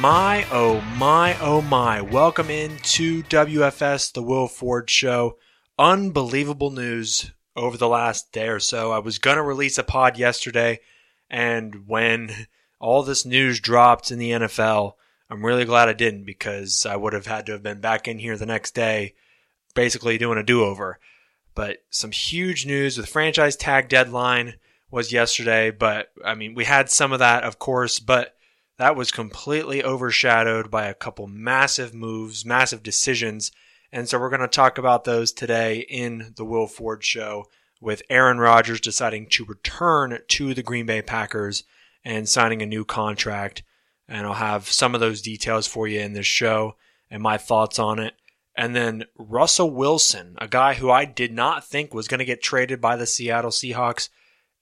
My, oh my, oh my. Welcome into WFS, the Will Ford Show. Unbelievable news over the last day or so. I was going to release a pod yesterday, and when all this news dropped in the NFL, I'm really glad I didn't because I would have had to have been back in here the next day, basically doing a do over. But some huge news with franchise tag deadline was yesterday. But I mean, we had some of that, of course, but that was completely overshadowed by a couple massive moves, massive decisions. And so we're going to talk about those today in the Will Ford show with Aaron Rodgers deciding to return to the Green Bay Packers and signing a new contract. And I'll have some of those details for you in this show and my thoughts on it. And then Russell Wilson, a guy who I did not think was going to get traded by the Seattle Seahawks,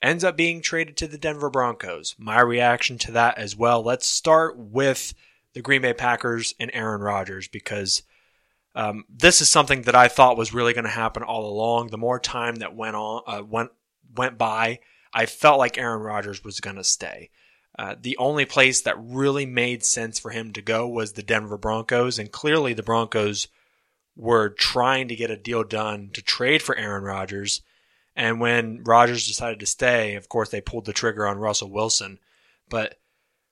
ends up being traded to the Denver Broncos. My reaction to that as well. Let's start with the Green Bay Packers and Aaron Rodgers because um, this is something that I thought was really going to happen all along. The more time that went on uh, went went by, I felt like Aaron Rodgers was going to stay. Uh, the only place that really made sense for him to go was the Denver Broncos, and clearly the Broncos were trying to get a deal done to trade for Aaron Rodgers. And when Rodgers decided to stay, of course, they pulled the trigger on Russell Wilson. But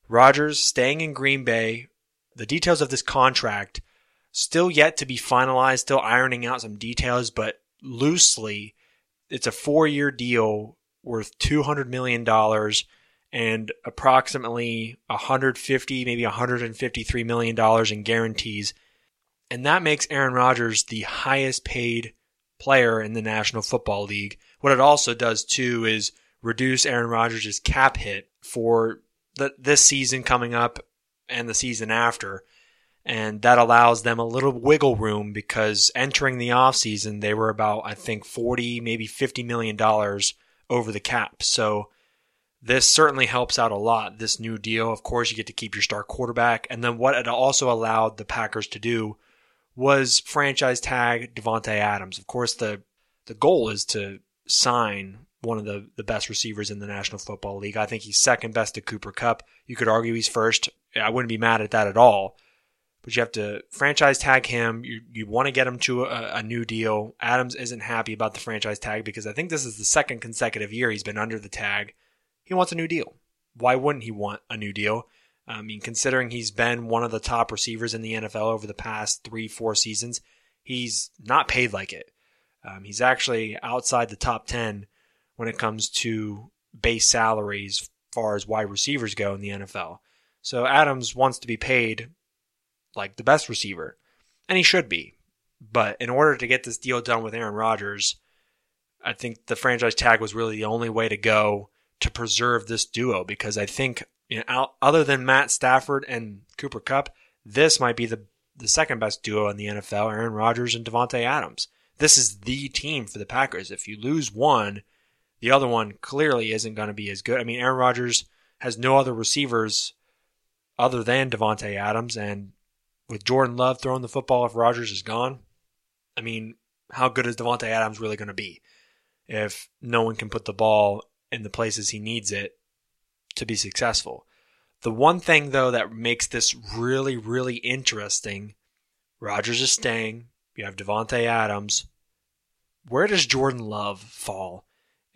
Rodgers staying in Green Bay, the details of this contract still yet to be finalized, still ironing out some details, but loosely, it's a four year deal worth $200 million and approximately 150, maybe 153 million dollars in guarantees. And that makes Aaron Rodgers the highest paid player in the National Football League. What it also does too is reduce Aaron Rodgers' cap hit for the, this season coming up and the season after. And that allows them a little wiggle room because entering the offseason, they were about, I think, 40, maybe $50 million over the cap. So this certainly helps out a lot, this new deal. Of course, you get to keep your star quarterback. And then what it also allowed the Packers to do was franchise tag Davante Adams. Of course, the the goal is to sign one of the, the best receivers in the National Football League. I think he's second best to Cooper Kupp. You could argue he's first. I wouldn't be mad at that at all. But you have to franchise tag him. You you want to get him to a, a new deal. Adams isn't happy about the franchise tag because I think this is the second consecutive year he's been under the tag. He wants a new deal. Why wouldn't he want a new deal? I mean, considering he's been one of the top receivers in the NFL over the past three, four seasons, he's not paid like it. Um, he's actually outside the top 10 when it comes to base salaries far as wide receivers go in the NFL. So Adams wants to be paid like the best receiver, and he should be. But in order to get this deal done with Aaron Rodgers, I think the franchise tag was really the only way to go to preserve this duo because I think you know other than Matt Stafford and Cooper Kupp, this might be the the second best duo in the NFL, Aaron Rodgers and Davante Adams this is the team for the Packers. If you lose one, the other one clearly isn't going to be as good. I mean, Aaron Rodgers has no other receivers other than Davante Adams, and with Jordan Love throwing the football if Rodgers is gone, I mean, how good is Davante Adams really going to be if no one can put the ball in the places he needs it to be successful? The one thing though that makes this really, really interesting, Rodgers is staying. You have Davante Adams. Where does Jordan Love fall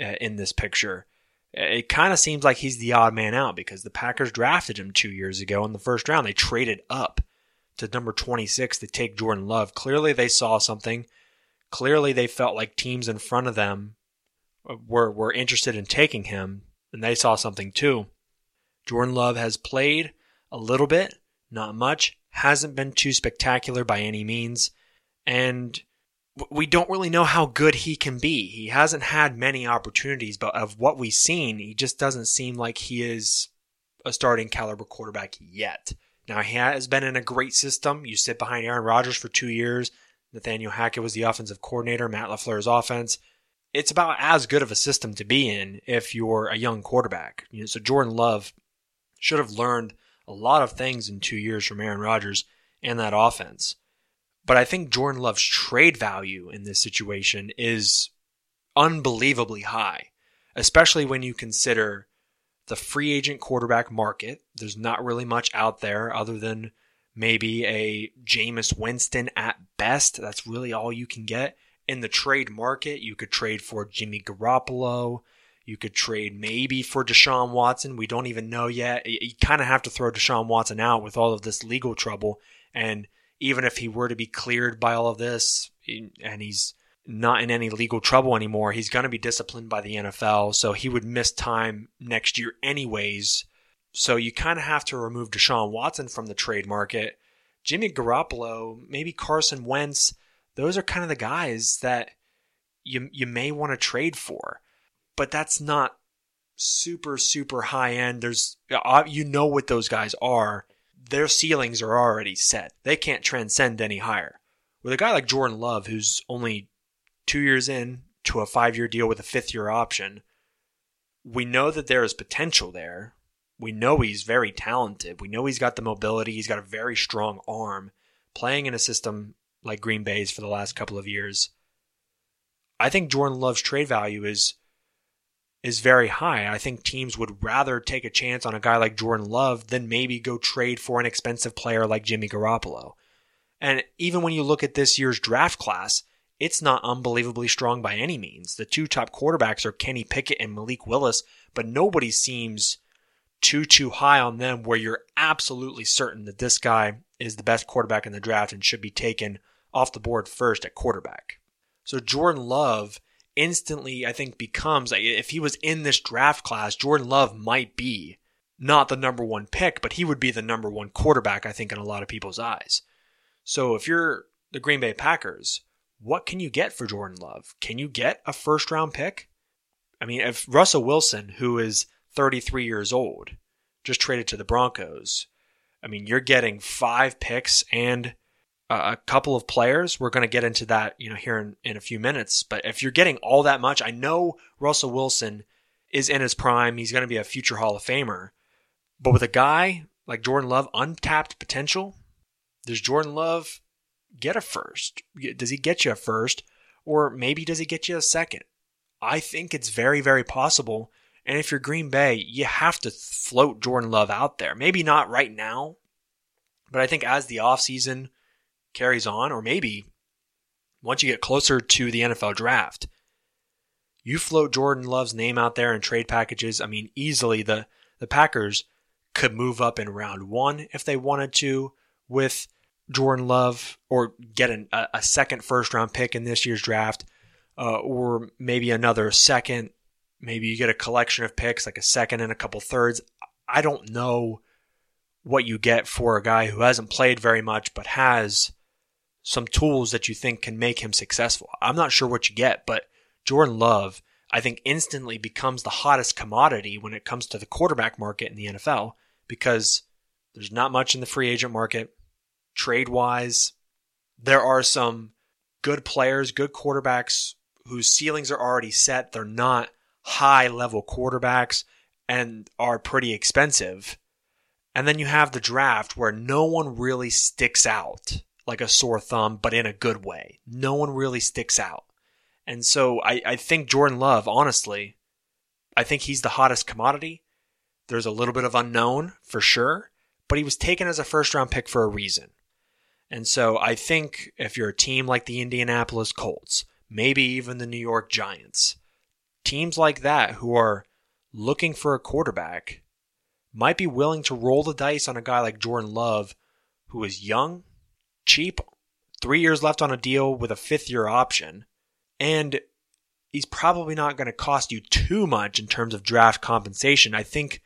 uh, in this picture? It kind of seems like he's the odd man out because the Packers drafted him two years ago in the first round. They traded up to number 26 to take Jordan Love. Clearly, they saw something. Clearly, they felt like teams in front of them were, were interested in taking him, and they saw something too. Jordan Love has played a little bit, not much, hasn't been too spectacular by any means and we don't really know how good he can be. He hasn't had many opportunities, but of what we've seen, he just doesn't seem like he is a starting caliber quarterback yet. Now, he has been in a great system. You sit behind Aaron Rodgers for two years. Nathaniel Hackett was the offensive coordinator, Matt LaFleur's offense. It's about as good of a system to be in if you're a young quarterback. You know, so Jordan Love should have learned a lot of things in two years from Aaron Rodgers and that offense. But I think Jordan Love's trade value in this situation is unbelievably high, especially when you consider the free agent quarterback market. There's not really much out there other than maybe a Jameis Winston at best. That's really all you can get. In the trade market, you could trade for Jimmy Garoppolo. You could trade maybe for Deshaun Watson. We don't even know yet. You kind of have to throw Deshaun Watson out with all of this legal trouble. And even if he were to be cleared by all of this and he's not in any legal trouble anymore, he's going to be disciplined by the NFL. So he would miss time next year, anyways. So you kind of have to remove Deshaun Watson from the trade market. Jimmy Garoppolo, maybe Carson Wentz, those are kind of the guys that you you may want to trade for. But that's not super super high end. There's uh, you know what those guys are. Their ceilings are already set. They can't transcend any higher. With a guy like Jordan Love who's only 2 years in to a 5-year deal with a 5th year option, we know that there is potential there we know he's very talented. We know he's got the mobility. He's got a very strong arm. Playing in a system like Green Bay's for the last couple of years, I think Jordan Love's trade value is is very high. I think teams would rather take a chance on a guy like Jordan Love than maybe go trade for an expensive player like Jimmy Garoppolo. And even when you look at this year's draft class, it's not unbelievably strong by any means. The two top quarterbacks are Kenny Pickett and Malik Willis, but nobody seems too too high on them where you're absolutely certain that this guy is the best quarterback in the draft and should be taken off the board first at quarterback. So Jordan Love instantly I think becomes if he was in this draft class, Jordan Love might be not the number 1 pick, but he would be the number 1 quarterback I think in a lot of people's eyes. So if you're the Green Bay Packers, what can you get for Jordan Love? Can you get a first round pick? I mean, if Russell Wilson, who is 33 years old, just traded to the Broncos. I mean, you're getting five picks and a couple of players. We're going to get into that, you know, here in, in a few minutes. But if you're getting all that much, I know Russell Wilson is in his prime. He's going to be a future Hall of Famer. But with a guy like Jordan Love, untapped potential, does Jordan Love get a first? Does he get you a first? Or maybe does he get you a second? I think it's very, very possible and if you're Green Bay, you have to float Jordan Love out there. Maybe not right now, but I think as the offseason carries on, or maybe once you get closer to the NFL draft, you float Jordan Love's name out there in trade packages. I mean, easily the, the Packers could move up in round one if they wanted to with Jordan Love or get an, a, a, second first round pick in this year's draft, uh, or maybe another second Maybe you get a collection of picks, like a second and a couple thirds. I don't know what you get for a guy who hasn't played very much but has some tools that you think can make him successful. I'm not sure what you get, but Jordan Love, I think, instantly becomes the hottest commodity when it comes to the quarterback market in the NFL because there's not much in the free agent market. Trade wise, there are some good players, good quarterbacks whose ceilings are already set. They're not high level quarterbacks and are pretty expensive. And then you have the draft where no one really sticks out like a sore thumb, but in a good way. No one really sticks out. And so I, I think Jordan Love, honestly, I think he's the hottest commodity. There's a little bit of unknown for sure, but he was taken as a first round pick for a reason. And so I think if you're a team like the Indianapolis Colts, maybe even the New York Giants, teams like that who are looking for a quarterback might be willing to roll the dice on a guy like Jordan Love, who is young, cheap, three years left on a deal with a fifth year option, and he's probably not going to cost you too much in terms of draft compensation. I think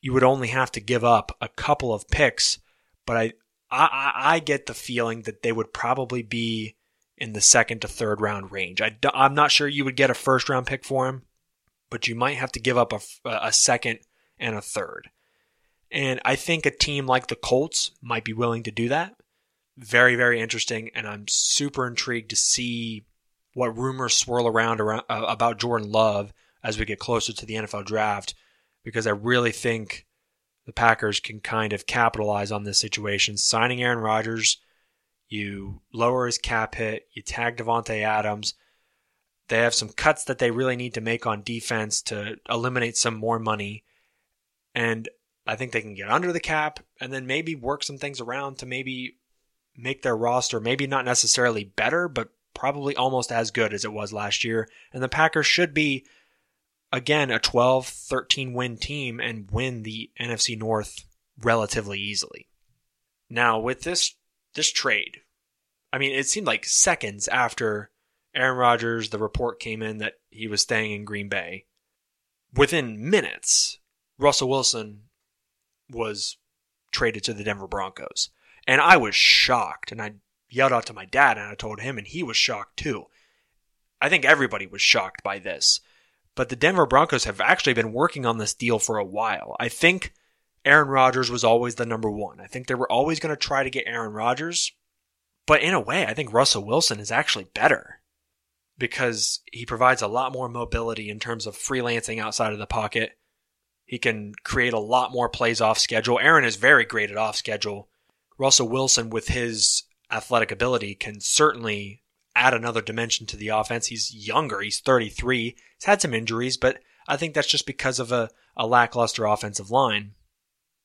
you would only have to give up a couple of picks, but I, I, I get the feeling that they would probably be in the second to third round range. I, am not sure you would get a first round pick for him, but you might have to give up a, a second and a third. And I think a team like the Colts might be willing to do that. Very, very interesting. And I'm super intrigued to see what rumors swirl around, around uh, about Jordan Love as we get closer to the NFL draft, because I really think the Packers can kind of capitalize on this situation. Signing Aaron Rodgers you lower his cap hit. You tag Davante Adams. They have some cuts that they really need to make on defense to eliminate some more money. And I think they can get under the cap and then maybe work some things around to maybe make their roster maybe not necessarily better, but probably almost as good as it was last year. And the Packers should be, again, a 12 13 win team and win the NFC North relatively easily. Now, with this, this trade, I mean, it seemed like seconds after Aaron Rodgers, the report came in that he was staying in Green Bay. Within minutes, Russell Wilson was traded to the Denver Broncos. And I was shocked. And I yelled out to my dad and I told him, and he was shocked too. I think everybody was shocked by this. But the Denver Broncos have actually been working on this deal for a while. I think Aaron Rodgers was always the number one. I think they were always going to try to get Aaron Rodgers. But in a way, I think Russell Wilson is actually better because he provides a lot more mobility in terms of freelancing outside of the pocket. He can create a lot more plays off schedule. Aaron is very great at off schedule. Russell Wilson, with his athletic ability, can certainly add another dimension to the offense. He's younger, he's 33. He's had some injuries, but I think that's just because of a, a lackluster offensive line.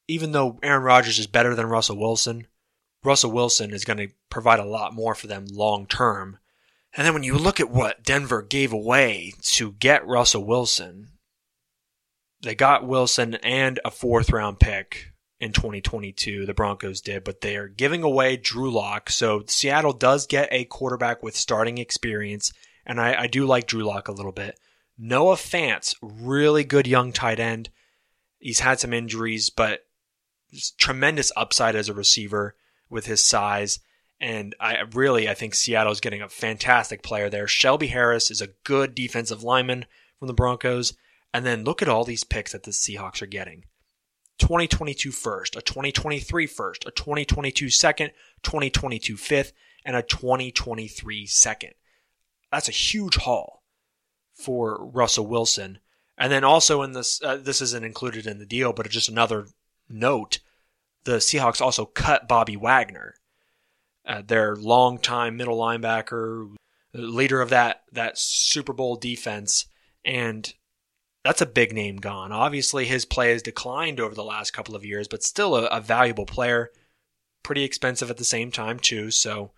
Even though Aaron Rodgers is better than Russell Wilson, Russell Wilson is going to provide a lot more for them long term. And then when you look at what Denver gave away to get Russell Wilson, they got Wilson and a fourth round pick in 2022. The Broncos did, but they are giving away Drew Lock. So Seattle does get a quarterback with starting experience, and I, I do like Drew Lock a little bit. Noah Fant, really good young tight end. He's had some injuries, but tremendous upside as a receiver with his size. And I really, I think Seattle's getting a fantastic player there. Shelby Harris is a good defensive lineman from the Broncos. And then look at all these picks that the Seahawks are getting 2022 first, a 2023 first, a 2022 second, 2022 fifth, and a 2023 second. That's a huge haul for Russell Wilson. And then also in this, uh, this isn't included in the deal, but just another note the Seahawks also cut Bobby Wagner, uh, their longtime middle linebacker, leader of that that Super Bowl defense, and that's a big name gone. Obviously, his play has declined over the last couple of years, but still a, a valuable player. Pretty expensive at the same time too. So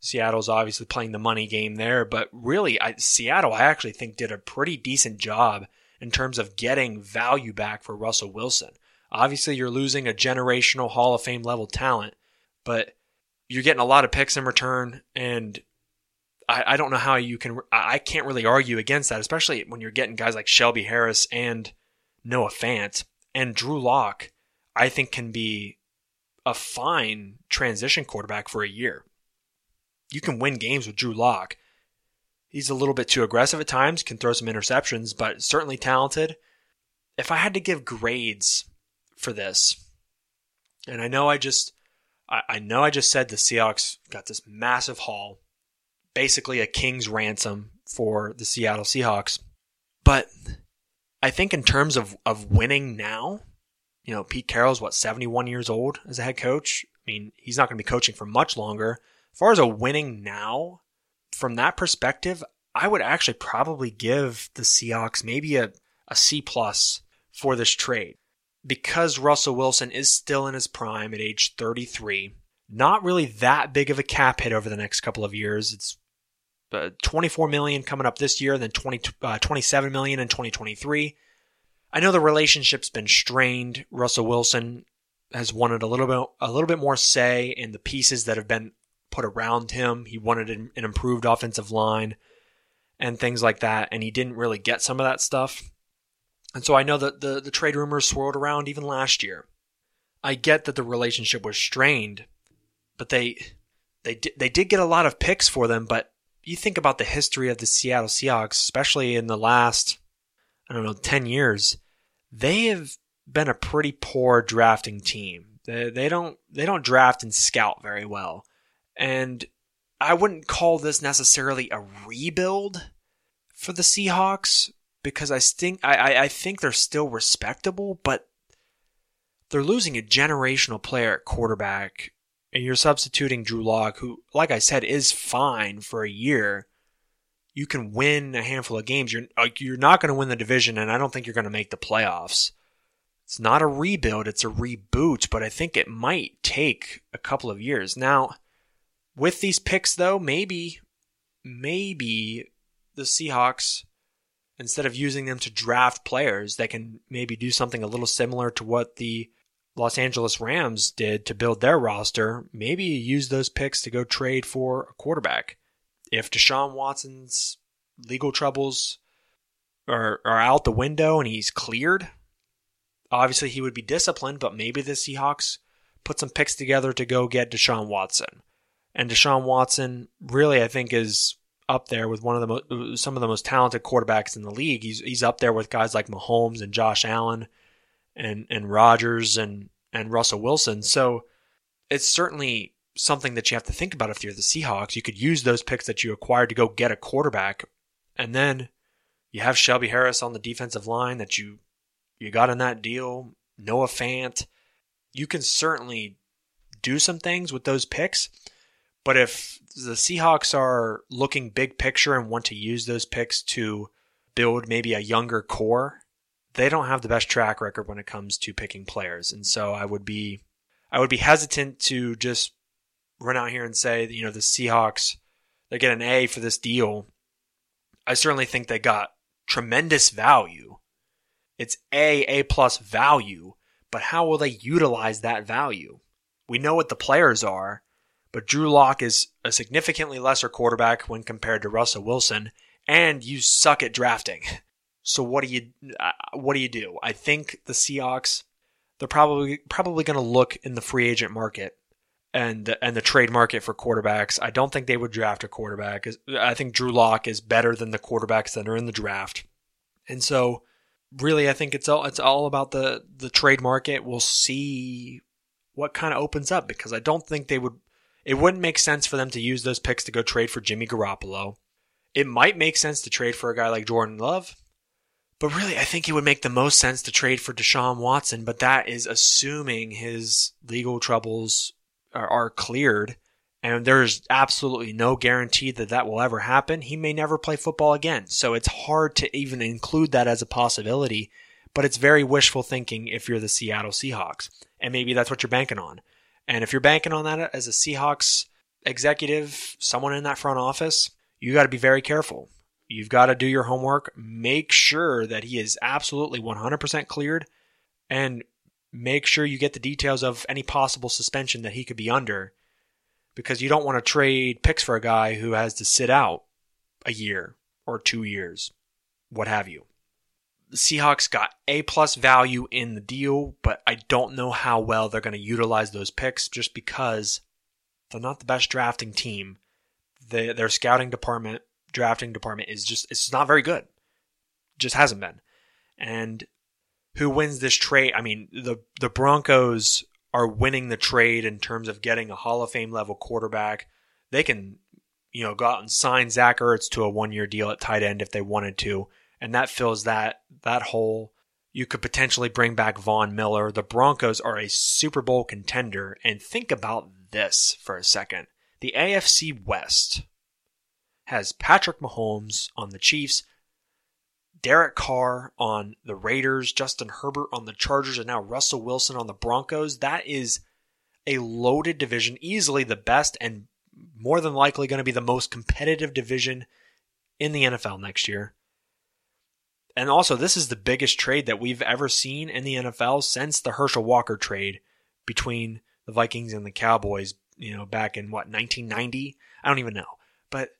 Seattle's obviously playing the money game there, but really, I, Seattle I actually think did a pretty decent job in terms of getting value back for Russell Wilson. Obviously, you're losing a generational Hall of Fame level talent, but you're getting a lot of picks in return. And I, I don't know how you can, I can't really argue against that, especially when you're getting guys like Shelby Harris and Noah Fant and Drew Lock, I think can be a fine transition quarterback for a year. You can win games with Drew Lock. He's a little bit too aggressive at times, can throw some interceptions, but certainly talented. If I had to give grades for this. And I know I just I know I just said the Seahawks got this massive haul, basically a king's ransom for the Seattle Seahawks. But I think in terms of, of winning now, you know, Pete Carroll's what, 71 years old as a head coach? I mean, he's not going to be coaching for much longer. As far as a winning now, from that perspective, I would actually probably give the Seahawks maybe a, a C plus for this trade because Russell Wilson is still in his prime at age 33, not really that big of a cap hit over the next couple of years. It's uh, 24 million coming up this year, then 20, uh, 27 million in 2023. I know the relationship's been strained. Russell Wilson has wanted a little bit a little bit more say in the pieces that have been put around him. He wanted an, an improved offensive line and things like that, and he didn't really get some of that stuff. And so I know that the, the trade rumors swirled around even last year. I get that the relationship was strained, but they they did, they did get a lot of picks for them. But you think about the history of the Seattle Seahawks, especially in the last I don't know ten years, they have been a pretty poor drafting team. They, they don't they don't draft and scout very well, and I wouldn't call this necessarily a rebuild for the Seahawks, because I think I, I think they're still respectable, but they're losing a generational player at quarterback, and you're substituting Drew Lock, who, like I said, is fine for a year. You can win a handful of games. You're you're not going to win the division, and I don't think you're going to make the playoffs. It's not a rebuild, it's a reboot, but I think it might take a couple of years. Now, with these picks though, maybe maybe the Seahawks instead of using them to draft players, they can maybe do something a little similar to what the Los Angeles Rams did to build their roster. Maybe use those picks to go trade for a quarterback. If Deshaun Watson's legal troubles are, are out the window and he's cleared, Obviously, he would be disciplined, but maybe the Seahawks put some picks together to go get Deshaun Watson. And Deshaun Watson really, I think, is up there with one of the mo- some of the most talented quarterbacks in the league. He's he's up there with guys like Mahomes and Josh Allen, and and Rodgers and and Russell Wilson. So it's certainly something that you have to think about if you're the Seahawks. You could use those picks that you acquired to go get a quarterback, and then you have Shelby Harris on the defensive line that you you got in that deal, Noah Fant. You can certainly do some things with those picks. But if the Seahawks are looking big picture and want to use those picks to build maybe a younger core, they don't have the best track record when it comes to picking players. And so I would be I would be hesitant to just run out here and say, you know, the Seahawks they get an A for this deal. I certainly think they got tremendous value it's A, A plus value, but how will they utilize that value? We know what the players are, but Drew Lock is a significantly lesser quarterback when compared to Russell Wilson, and you suck at drafting. So what do you uh, what do you do? I think the Seahawks they're probably probably going to look in the free agent market and and the trade market for quarterbacks. I don't think they would draft a quarterback. I think Drew Lock is better than the quarterbacks that are in the draft. And so really, I think it's all it's all about the the trade market. We'll see what kind of opens up because I don't think they would. It wouldn't make sense for them to use those picks to go trade for Jimmy Garoppolo. It might make sense to trade for a guy like Jordan Love, but really, I think it would make the most sense to trade for Deshaun Watson. But that is assuming his legal troubles are, are cleared and there's absolutely no guarantee that that will ever happen. He may never play football again. So it's hard to even include that as a possibility, but it's very wishful thinking if you're the Seattle Seahawks. And maybe that's what you're banking on. And if you're banking on that as a Seahawks executive, someone in that front office, you got to be very careful. You've got to do your homework, make sure that he is absolutely 100% cleared, and make sure you get the details of any possible suspension that he could be under because you don't want to trade picks for a guy who has to sit out a year or two years, what have you. The Seahawks got A plus value in the deal, but I don't know how well they're going to utilize those picks just because they're not the best drafting team. They, their scouting department, drafting department is just it's not very good. Just hasn't been. And who wins this trade? I mean, the the Broncos are winning the trade in terms of getting a Hall of Fame level quarterback. They can, you know, go out and sign Zach Ertz to a one year deal at tight end if they wanted to, and that fills that that hole. You could potentially bring back Von Miller. The Broncos are a Super Bowl contender, and think about this for a second. The AFC West has Patrick Mahomes on the Chiefs, Derek Carr on the Raiders, Justin Herbert on the Chargers, and now Russell Wilson on the Broncos. That is a loaded division, easily the best and more than likely going to be the most competitive division in the NFL next year. And also, this is the biggest trade that we've ever seen in the NFL since the Herschel Walker trade between the Vikings and the Cowboys, you know, back in what, 1990? I don't even know. But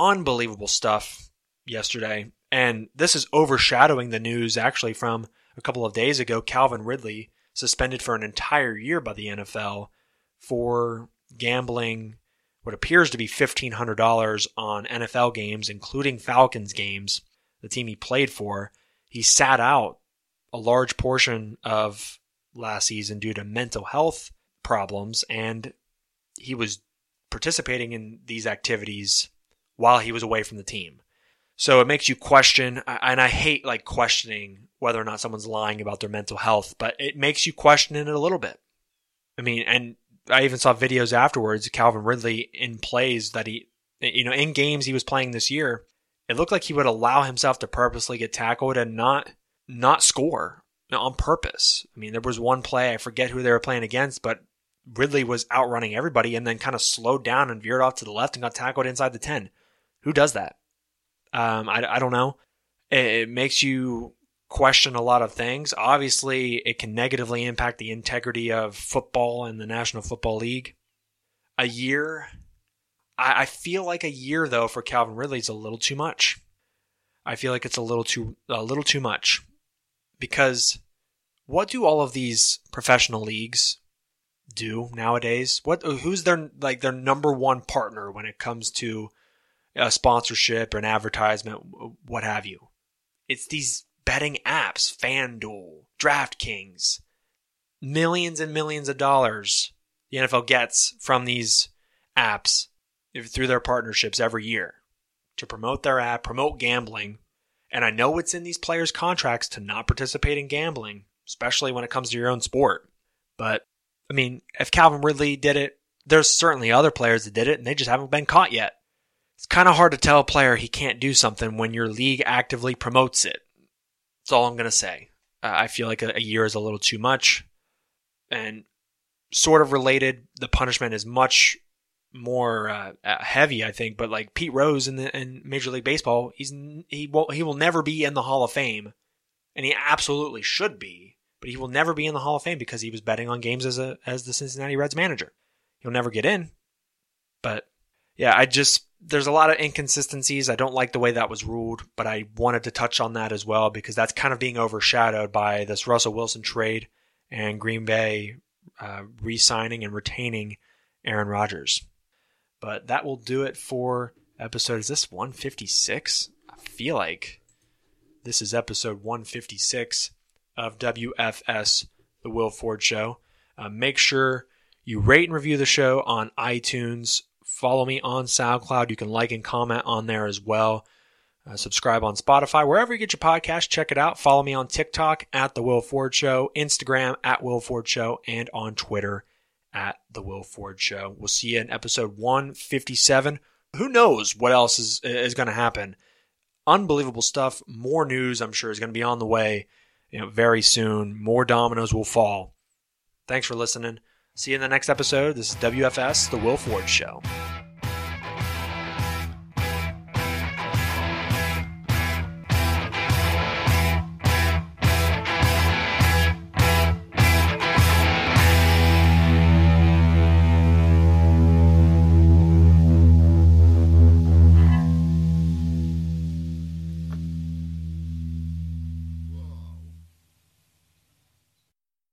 unbelievable stuff yesterday. And this is overshadowing the news actually from a couple of days ago. Calvin Ridley suspended for an entire year by the NFL for gambling what appears to be $1,500 on NFL games, including Falcons games, the team he played for. He sat out a large portion of last season due to mental health problems, and he was participating in these activities while he was away from the team. So it makes you question, and I hate like questioning whether or not someone's lying about their mental health, but it makes you question it a little bit. I mean, and I even saw videos afterwards, Calvin Ridley in plays that he, you know, in games he was playing this year, it looked like he would allow himself to purposely get tackled and not not score. on purpose. I mean, there was one play, I forget who they were playing against, but Ridley was outrunning everybody and then kind of slowed down and veered off to the left and got tackled inside the 10. Who does that? Um, I, I don't know. It, it makes you question a lot of things. Obviously, it can negatively impact the integrity of football and the National Football League. A year, I, I feel like a year though for Calvin Ridley is a little too much. I feel like it's a little too a little too much because what do all of these professional leagues do nowadays? What who's their like their number one partner when it comes to a sponsorship or an advertisement, what have you? It's these betting apps, FanDuel, DraftKings, millions and millions of dollars the NFL gets from these apps through their partnerships every year to promote their app, promote gambling. And I know it's in these players' contracts to not participate in gambling, especially when it comes to your own sport. But I mean, if Calvin Ridley did it, there's certainly other players that did it and they just haven't been caught yet. It's kind of hard to tell a player he can't do something when your league actively promotes it. That's all I'm going to say. Uh, I feel like a, a year is a little too much. And sort of related, the punishment is much more uh, uh, heavy, I think. But like Pete Rose in the in Major League Baseball, he's he will he will never be in the Hall of Fame, and he absolutely should be. But he will never be in the Hall of Fame because he was betting on games as a as the Cincinnati Reds manager. He'll never get in. But yeah, I just there's a lot of inconsistencies. I don't like the way that was ruled, but I wanted to touch on that as well because that's kind of being overshadowed by this Russell Wilson trade and Green Bay uh, re-signing and retaining Aaron Rodgers. But that will do it for episode. Is this 156? I feel like this is episode 156 of WFS, The Will Ford Show. Uh, make sure you rate and review the show on iTunes. Follow me on SoundCloud. You can like and comment on there as well. Uh, subscribe on Spotify, wherever you get your podcast. Check it out. Follow me on TikTok at The Will Ford Show, Instagram at Will Ford Show, and on Twitter at The Will Ford Show. We'll see you in episode 157. Who knows what else is, is going to happen? Unbelievable stuff. More news, I'm sure, is going to be on the way you know, very soon. More dominoes will fall. Thanks for listening. See you in the next episode. This is WFS, The Will Ford Show.